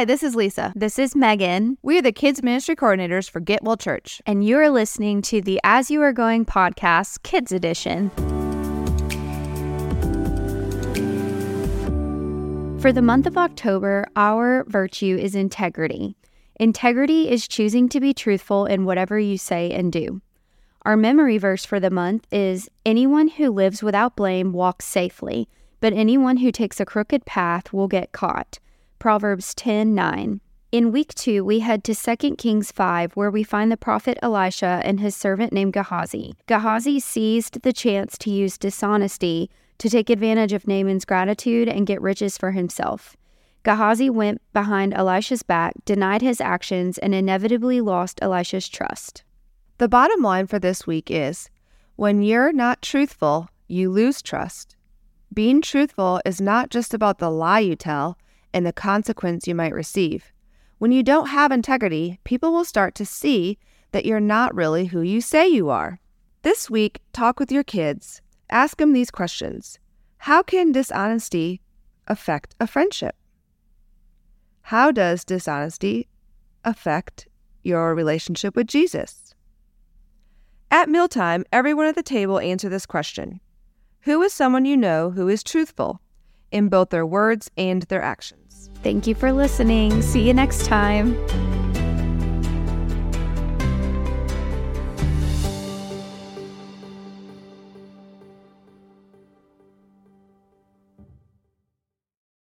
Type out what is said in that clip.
Hi, this is Lisa. This is Megan. We are the kids ministry coordinators for Getwell Church. And you're listening to the As You Are Going podcast, Kids Edition. For the month of October, our virtue is integrity. Integrity is choosing to be truthful in whatever you say and do. Our memory verse for the month is Anyone who lives without blame walks safely, but anyone who takes a crooked path will get caught. Proverbs 10 9. In week two, we head to 2 Kings 5, where we find the prophet Elisha and his servant named Gehazi. Gehazi seized the chance to use dishonesty to take advantage of Naaman's gratitude and get riches for himself. Gehazi went behind Elisha's back, denied his actions, and inevitably lost Elisha's trust. The bottom line for this week is when you're not truthful, you lose trust. Being truthful is not just about the lie you tell and the consequence you might receive. When you don't have integrity, people will start to see that you're not really who you say you are. This week, talk with your kids. Ask them these questions How can dishonesty affect a friendship? How does dishonesty affect your relationship with Jesus? At mealtime, everyone at the table answer this question Who is someone you know who is truthful? In both their words and their actions. Thank you for listening. See you next time.